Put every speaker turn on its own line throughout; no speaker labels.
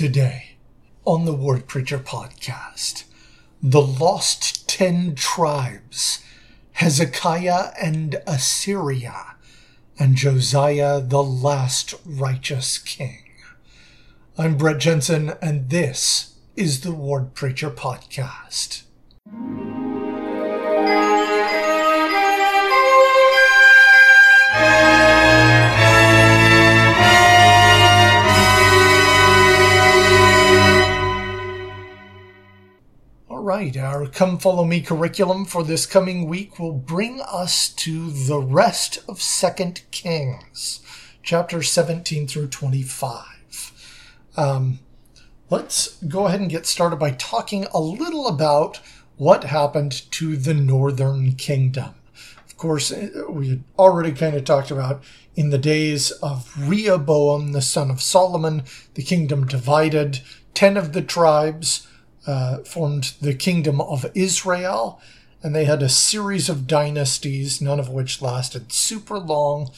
Today, on the Word Preacher podcast, the lost ten tribes, Hezekiah and Assyria, and Josiah, the last righteous king. I'm Brett Jensen, and this is the Word Preacher podcast. Right, our Come Follow Me curriculum for this coming week will bring us to the rest of Second Kings, chapter 17 through 25. Um, let's go ahead and get started by talking a little about what happened to the northern kingdom. Of course, we had already kind of talked about in the days of Rehoboam, the son of Solomon, the kingdom divided. Ten of the tribes uh, formed the kingdom of Israel, and they had a series of dynasties, none of which lasted super long.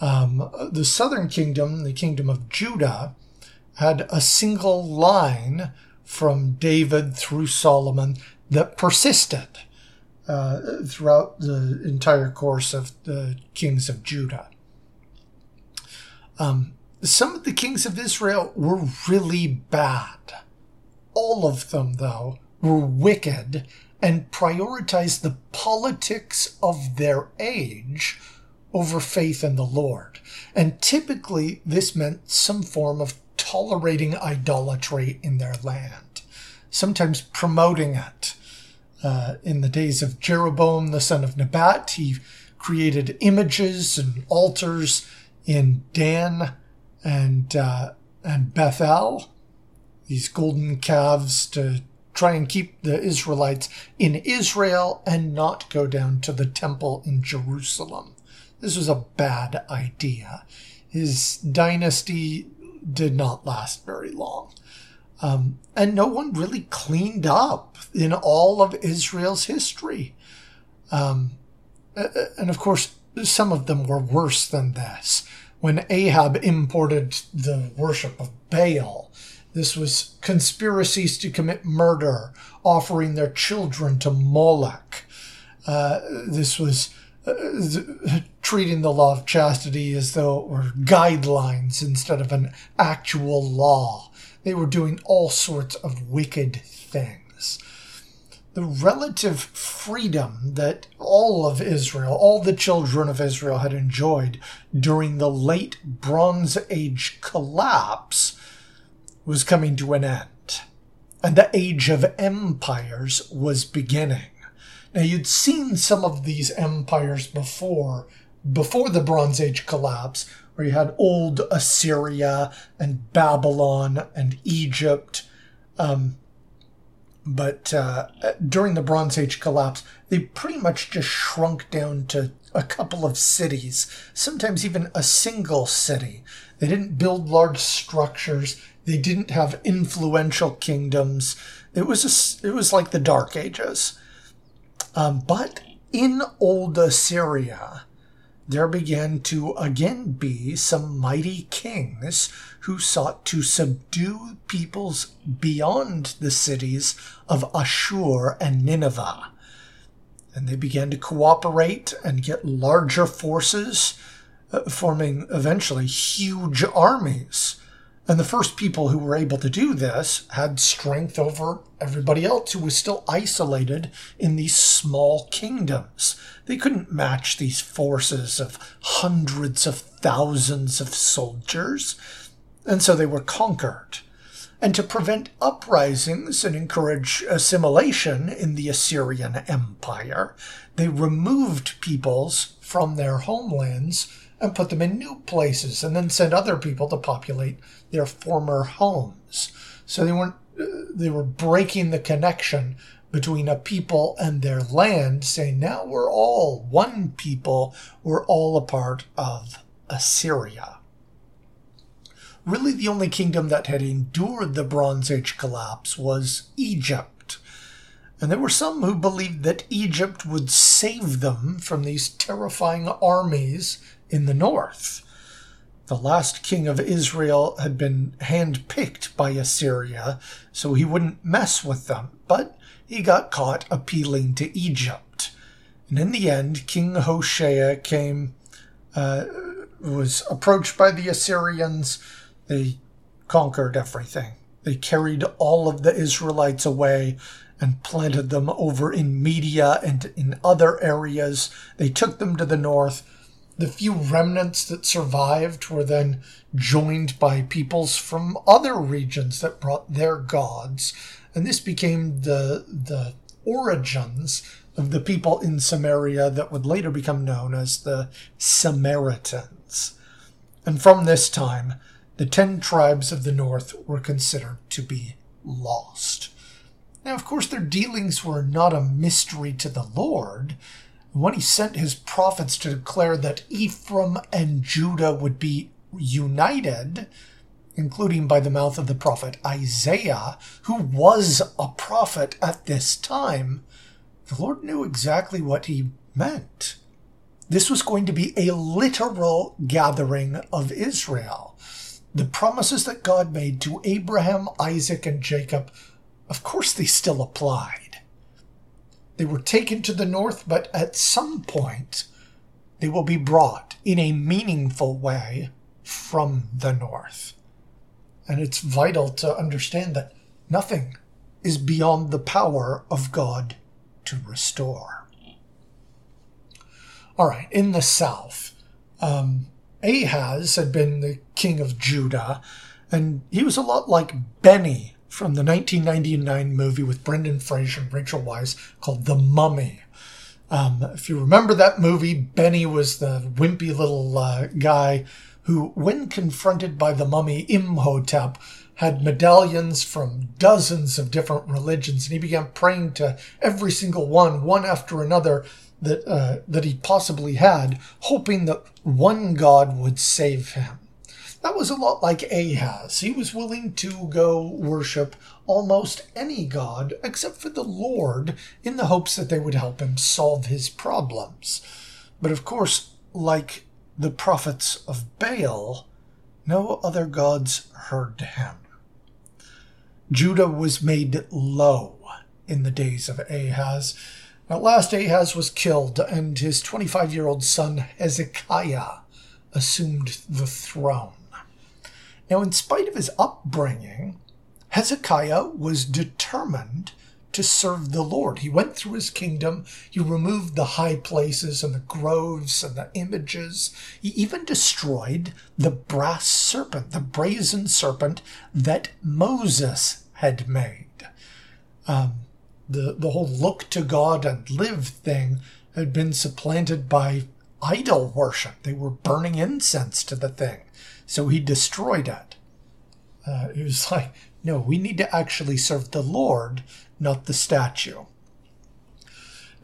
Um, the southern kingdom, the kingdom of Judah, had a single line from David through Solomon that persisted uh, throughout the entire course of the kings of Judah. Um, some of the kings of Israel were really bad. All of them, though, were wicked and prioritized the politics of their age over faith in the Lord. And typically, this meant some form of tolerating idolatry in their land, sometimes promoting it. Uh, in the days of Jeroboam, the son of Nebat, he created images and altars in Dan and uh, and Bethel, these golden calves to try and keep the Israelites in Israel and not go down to the temple in Jerusalem. This was a bad idea. His dynasty did not last very long. Um, and no one really cleaned up in all of Israel's history. Um, and of course, some of them were worse than this. When Ahab imported the worship of Baal, this was conspiracies to commit murder, offering their children to Moloch. Uh, this was uh, treating the law of chastity as though it were guidelines instead of an actual law. They were doing all sorts of wicked things. The relative freedom that all of Israel, all the children of Israel had enjoyed during the late Bronze Age collapse was coming to an end. And the age of empires was beginning. Now, you'd seen some of these empires before, before the Bronze Age collapse, where you had old Assyria and Babylon and Egypt. Um, but uh, during the Bronze Age collapse, they pretty much just shrunk down to a couple of cities, sometimes even a single city. They didn't build large structures. They didn't have influential kingdoms. It was a, it was like the Dark Ages. Um, but in old Assyria, there began to again be some mighty kings who sought to subdue peoples beyond the cities of Ashur and Nineveh. And they began to cooperate and get larger forces, uh, forming eventually huge armies. And the first people who were able to do this had strength over everybody else who was still isolated in these small kingdoms. They couldn't match these forces of hundreds of thousands of soldiers, and so they were conquered. And to prevent uprisings and encourage assimilation in the Assyrian Empire, they removed peoples from their homelands and put them in new places and then sent other people to populate their former homes. So they weren't they were breaking the connection between a people and their land, saying, now we're all one people, we're all a part of Assyria. Really, the only kingdom that had endured the Bronze Age collapse was Egypt. And there were some who believed that Egypt would save them from these terrifying armies in the north. The last king of Israel had been handpicked by Assyria, so he wouldn't mess with them, but he got caught appealing to Egypt. And in the end, King Hoshea came, uh, was approached by the Assyrians. They conquered everything. They carried all of the Israelites away and planted them over in Media and in other areas. They took them to the north the few remnants that survived were then joined by peoples from other regions that brought their gods, and this became the the origins of the people in Samaria that would later become known as the Samaritans. And from this time, the ten tribes of the north were considered to be lost. Now, of course, their dealings were not a mystery to the Lord when he sent his prophets to declare that Ephraim and Judah would be united, including by the mouth of the prophet Isaiah, who was a prophet at this time, the Lord knew exactly what he meant. This was going to be a literal gathering of Israel. The promises that God made to Abraham, Isaac, and Jacob, of course, they still applied. They were taken to the north, but at some point they will be brought in a meaningful way from the north. And it's vital to understand that nothing is beyond the power of God to restore. All right, in the south, um, Ahaz had been the king of Judah, and he was a lot like Benny from the 1999 movie with Brendan Fraser and Rachel Weisz called The Mummy. Um, if you remember that movie, Benny was the wimpy little uh, guy who, when confronted by the mummy Imhotep, had medallions from dozens of different religions, and he began praying to every single one, one after another, that uh, that he possibly had, hoping that one God would save him. That was a lot like Ahaz. He was willing to go worship almost any god except for the Lord in the hopes that they would help him solve his problems. But of course, like the prophets of Baal, no other gods heard him. Judah was made low in the days of Ahaz. At last, Ahaz was killed, and his 25 year old son Hezekiah assumed the throne. Now, in spite of his upbringing, Hezekiah was determined to serve the Lord. He went through his kingdom, he removed the high places and the groves and the images. He even destroyed the brass serpent, the brazen serpent that Moses had made. Um, the, the whole look to God and live thing had been supplanted by idol worship. They were burning incense to the thing. So he destroyed it. Uh, was like, no, we need to actually serve the Lord, not the statue.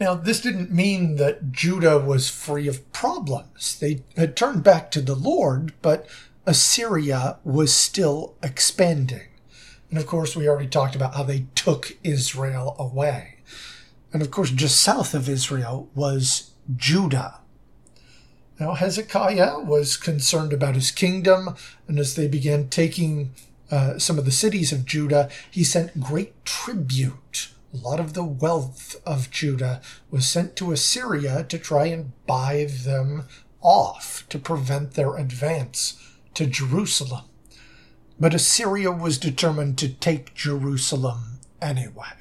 Now, this didn't mean that Judah was free of problems. They had turned back to the Lord, but Assyria was still expanding. And of course, we already talked about how they took Israel away. And of course, just south of Israel was Judah. Now, Hezekiah was concerned about his kingdom, and as they began taking uh, some of the cities of Judah, he sent great tribute. A lot of the wealth of Judah was sent to Assyria to try and buy them off to prevent their advance to Jerusalem. But Assyria was determined to take Jerusalem anyway.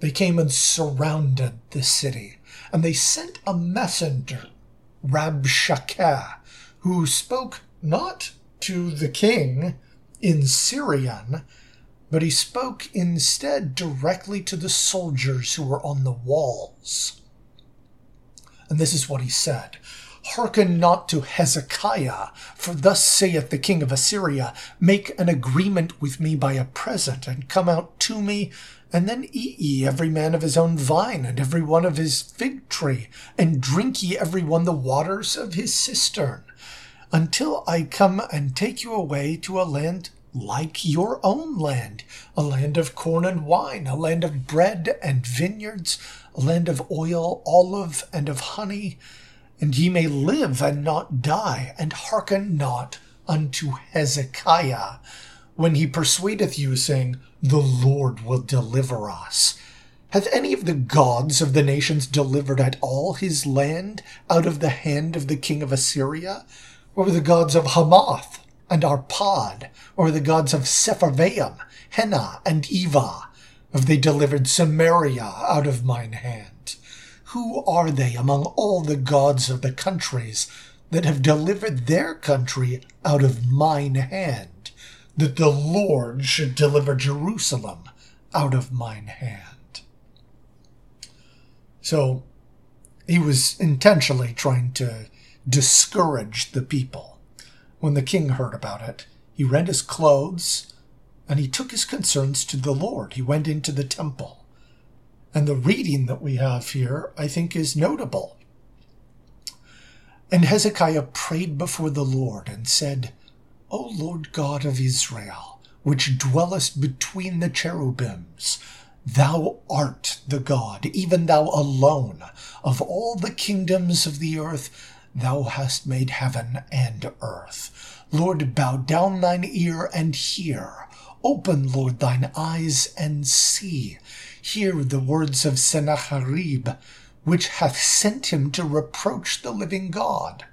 They came and surrounded the city, and they sent a messenger Rabshakeh, who spoke not to the king in Syrian, but he spoke instead directly to the soldiers who were on the walls. And this is what he said Hearken not to Hezekiah, for thus saith the king of Assyria Make an agreement with me by a present, and come out to me and then eat ye every man of his own vine, and every one of his fig tree, and drink ye every one the waters of his cistern, until I come and take you away to a land like your own land, a land of corn and wine, a land of bread and vineyards, a land of oil, olive, and of honey, and ye may live and not die, and hearken not unto Hezekiah, when he persuadeth you, saying, The Lord will deliver us. Hath any of the gods of the nations delivered at all his land out of the hand of the king of Assyria? Or were the gods of Hamath and Arpad, or the gods of Sepharvaim, Hena, and Ivah? Have they delivered Samaria out of mine hand? Who are they among all the gods of the countries that have delivered their country out of mine hand, that the Lord should deliver Jerusalem out of mine hand? So he was intentionally trying to discourage the people. When the king heard about it, he rent his clothes and he took his concerns to the Lord. He went into the temple. And the reading that we have here, I think, is notable. And Hezekiah prayed before the Lord and said, O Lord God of Israel, which dwellest between the cherubims, Thou art the God, even thou alone, of all the kingdoms of the earth, thou hast made heaven and earth. Lord, bow down thine ear and hear. Open, Lord, thine eyes and see. Hear the words of Sennacherib, which hath sent him to reproach the living God.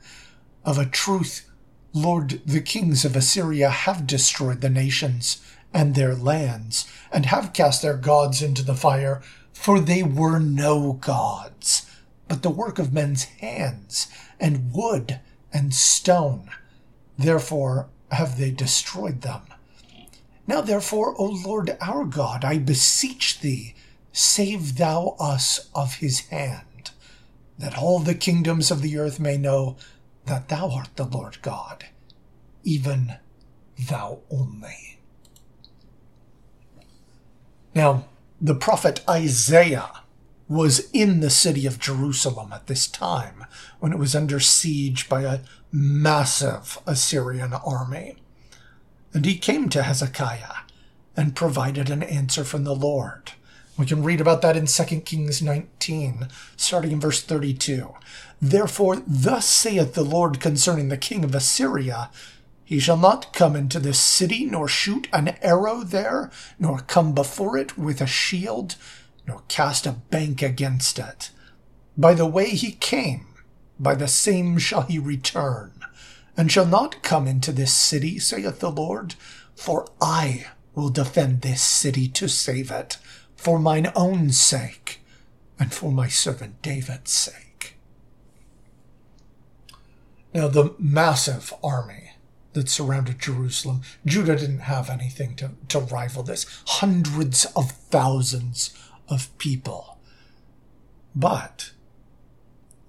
Of a truth, Lord, the kings of Assyria have destroyed the nations and their lands, and have cast their gods into the fire, for they were no gods, but the work of men's hands, and wood and stone. Therefore have they destroyed them. Now therefore, O Lord our God, I beseech thee, save thou us of his hand, that all the kingdoms of the earth may know that thou art the Lord God, even thou only. Now, the prophet Isaiah was in the city of Jerusalem at this time when it was under siege by a massive Assyrian army. And he came to Hezekiah and provided an answer from the Lord. We can read about that in 2 Kings 19, starting in verse 32. Therefore, thus saith the Lord concerning the king of Assyria He shall not come into this city, nor shoot an arrow there, nor come before it with a shield, nor cast a bank against it. By the way he came, by the same shall he return and shall not come into this city, saith the Lord. For I will defend this city to save it, for mine own sake, and for my servant David's sake. Now, the massive army that surrounded Jerusalem, Judah didn't have anything to, to rival this. Hundreds of thousands of people. But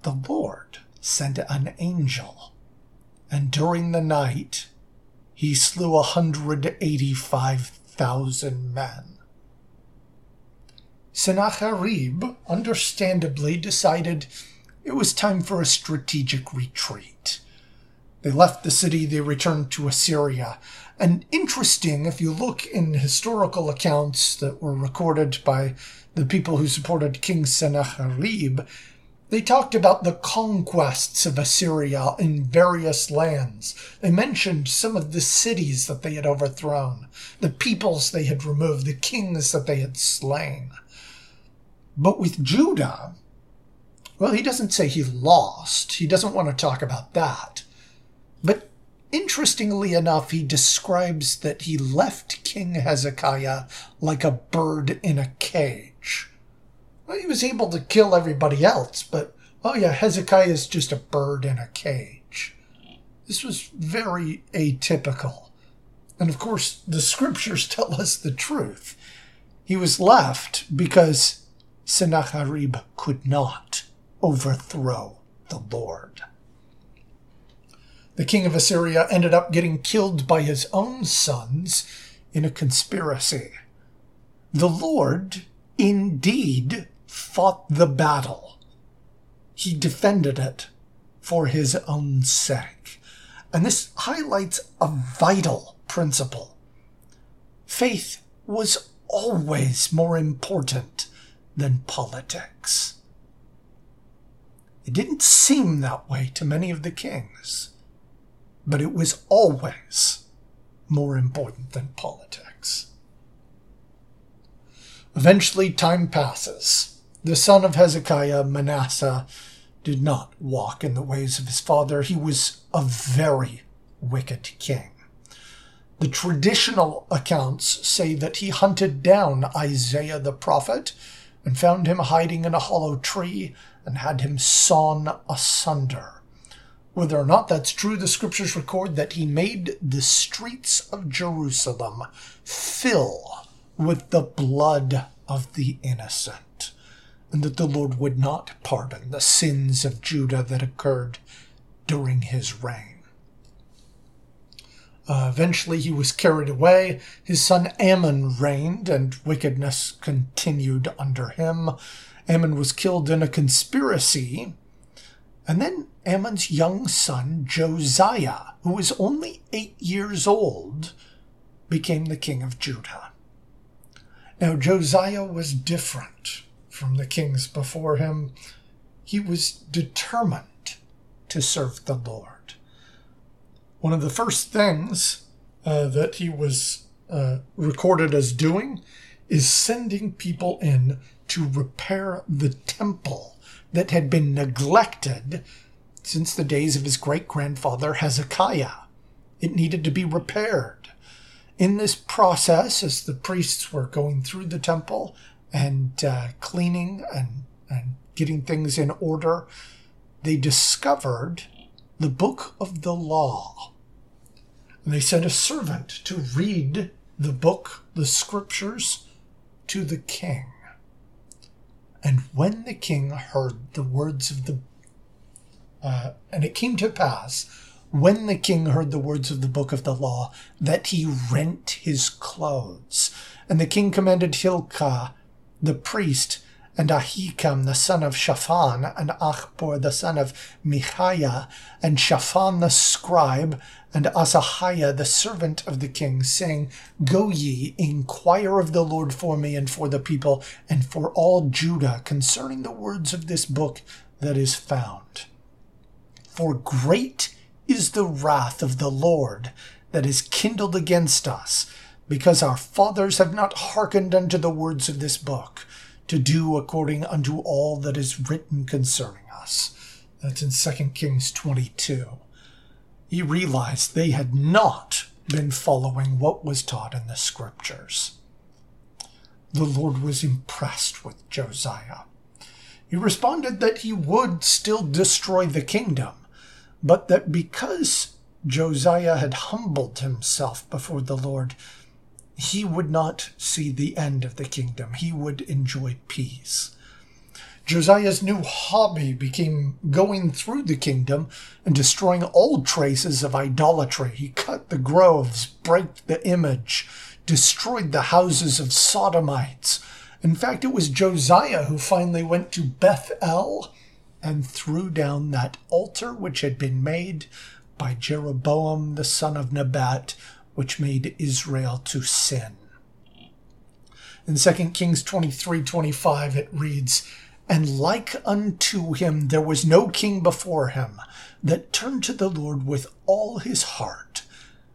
the Lord sent an angel and during the night he slew a 185,000 men. Sennacherib understandably decided it was time for a strategic retreat. They left the city, they returned to Assyria. And interesting, if you look in historical accounts that were recorded by the people who supported King Sennacherib, they talked about the conquests of Assyria in various lands. They mentioned some of the cities that they had overthrown, the peoples they had removed, the kings that they had slain. But with Judah, well, he doesn't say he lost. He doesn't want to talk about that. But interestingly enough, he describes that he left King Hezekiah like a bird in a cage. Well, he was able to kill everybody else, but oh yeah, Hezekiah is just a bird in a cage. This was very atypical. And of course, the scriptures tell us the truth. He was left because Sennacherib could not overthrow the Lord. The king of Assyria ended up getting killed by his own sons in a conspiracy. The Lord indeed fought the battle. He defended it for his own sake. And this highlights a vital principle. Faith was always more important than politics. It didn't seem that way to many of the kings, but it was always more important than politics. Eventually, time passes. The son of Hezekiah, Manasseh, did not walk in the ways of his father. He was a very wicked king. The traditional accounts say that he hunted down Isaiah the prophet and found him hiding in a hollow tree and had him sawn asunder. Whether or not that's true, the scriptures record that he made the streets of Jerusalem fill with the blood of the innocent, and that the Lord would not pardon the sins of Judah that occurred during his reign. Uh, eventually, he was carried away. His son Amon reigned, and wickedness continued under him. Amon was killed in a conspiracy and then Amon's young son, Josiah, who was only eight years old, became the king of Judah. Now, Josiah was different from the kings before him. He was determined to serve the Lord. One of the first things uh, that he was uh, recorded as doing is sending people in to repair the temple that had been neglected since the days of his great grandfather Hezekiah. It needed to be repaired. In this process, as the priests were going through the temple and uh, cleaning and, and getting things in order, they discovered the book of the law. And they sent a servant to read the book, the scriptures, to the king. And when the king heard the words of the uh, and it came to pass when the king heard the words of the book of the law that he rent his clothes. And the king commanded Hilkiah the priest and Ahikam the son of Shaphan, and Achbor the son of Michaiah, and Shaphan the scribe, and Asahiah the servant of the king, saying, Go ye, inquire of the Lord for me and for the people, and for all Judah concerning the words of this book that is found. For great is the wrath of the Lord that is kindled against us, because our fathers have not hearkened unto the words of this book to do according unto all that is written concerning us. That's in 2 Kings 22. He realized they had not been following what was taught in the scriptures. The Lord was impressed with Josiah. He responded that he would still destroy the kingdom, but that because Josiah had humbled himself before the Lord, he would not see the end of the kingdom. He would enjoy peace. Josiah's new hobby became going through the kingdom and destroying all traces of idolatry. He cut the groves, broke the image, destroyed the houses of sodomites. In fact, it was Josiah who finally went to Bethel and threw down that altar which had been made by Jeroboam the son of Nebat which made Israel to sin. In 2 Kings 23 25, it reads, And like unto him there was no king before him that turned to the Lord with all his heart,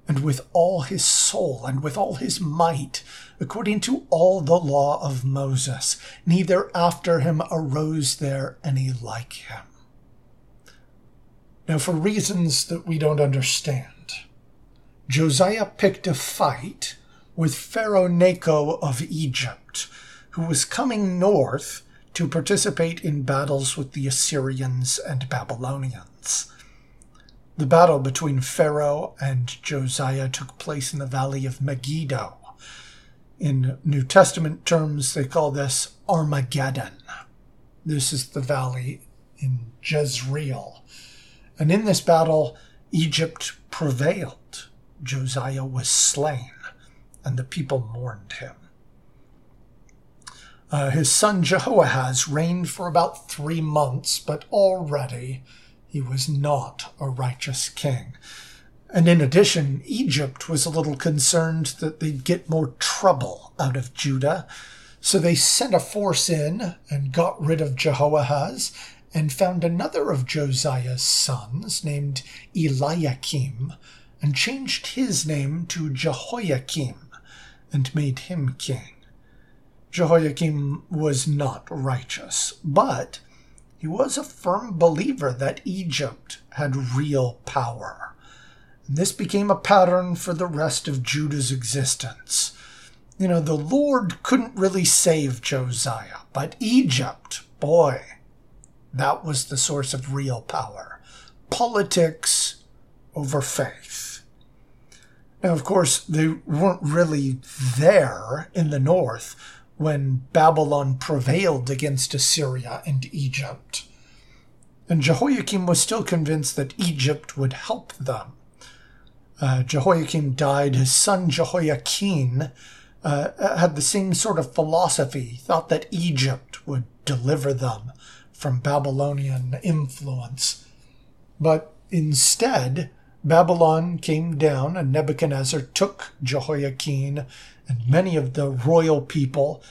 and with all his soul, and with all his might, according to all the law of Moses. Neither after him arose there any like him. Now, for reasons that we don't understand, Josiah picked a fight with Pharaoh Necho of Egypt, who was coming north to participate in battles with the Assyrians and Babylonians. The battle between Pharaoh and Josiah took place in the valley of Megiddo. In New Testament terms, they call this Armageddon. This is the valley in Jezreel. And in this battle, Egypt prevailed. Josiah was slain, and the people mourned him. Uh, his son Jehoahaz reigned for about three months, but already he was not a righteous king. And in addition, Egypt was a little concerned that they'd get more trouble out of Judah. So they sent a force in and got rid of Jehoahaz and found another of Josiah's sons named Eliakim, and changed his name to Jehoiakim, and made him king. Jehoiakim was not righteous, but he was a firm believer that Egypt had real power. And this became a pattern for the rest of Judah's existence. You know, the Lord couldn't really save Josiah, but Egypt, boy, that was the source of real power. Politics over faith. Now, of course, they weren't really there in the north when Babylon prevailed against Assyria and Egypt. And Jehoiakim was still convinced that Egypt would help them. Uh, Jehoiakim died. His son Jehoiachin uh, had the same sort of philosophy, thought that Egypt would deliver them from Babylonian influence. But instead, Babylon came down, and Nebuchadnezzar took Jehoiachin and many of the royal people,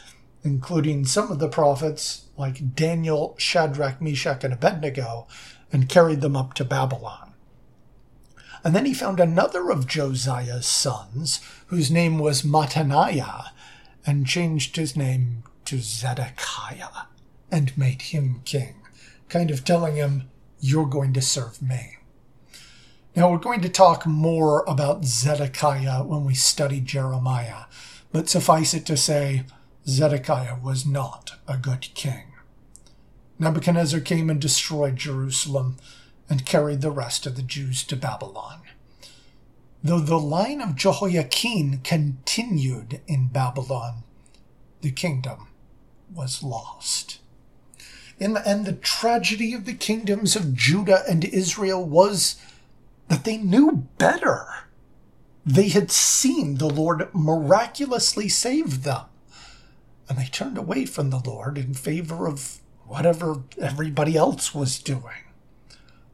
including some of the prophets like Daniel, Shadrach, Meshach, and Abednego, and carried them up to Babylon. And then he found another of Josiah's sons, whose name was Mattaniah, and changed his name to Zedekiah, and made him king, kind of telling him, You're going to serve me. Now, we're going to talk more about Zedekiah when we study Jeremiah, but suffice it to say, Zedekiah was not a good king. Nebuchadnezzar came and destroyed Jerusalem and carried the rest of the Jews to Babylon. Though the line of Jehoiachin continued in Babylon, the kingdom was lost. In the end, the tragedy of the kingdoms of Judah and Israel was that they knew better. They had seen the Lord miraculously save them, and they turned away from the Lord in favor of whatever everybody else was doing.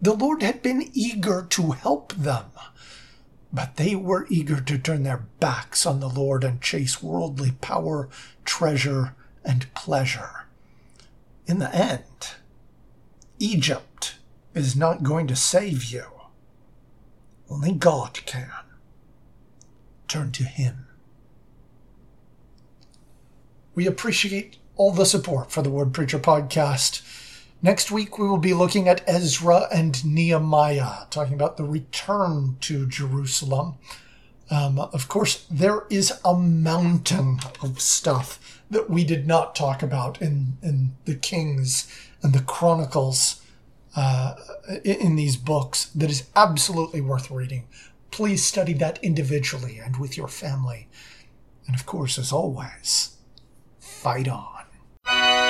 The Lord had been eager to help them, but they were eager to turn their backs on the Lord and chase worldly power, treasure, and pleasure. In the end, Egypt is not going to save you. Only God can. Turn to Him. We appreciate all the support for the Word Preacher podcast. Next week, we will be looking at Ezra and Nehemiah, talking about the return to Jerusalem. Um, of course, there is a mountain of stuff that we did not talk about in, in the Kings and the Chronicles uh, in these books that is absolutely worth reading. Please study that individually and with your family. And of course, as always, fight on.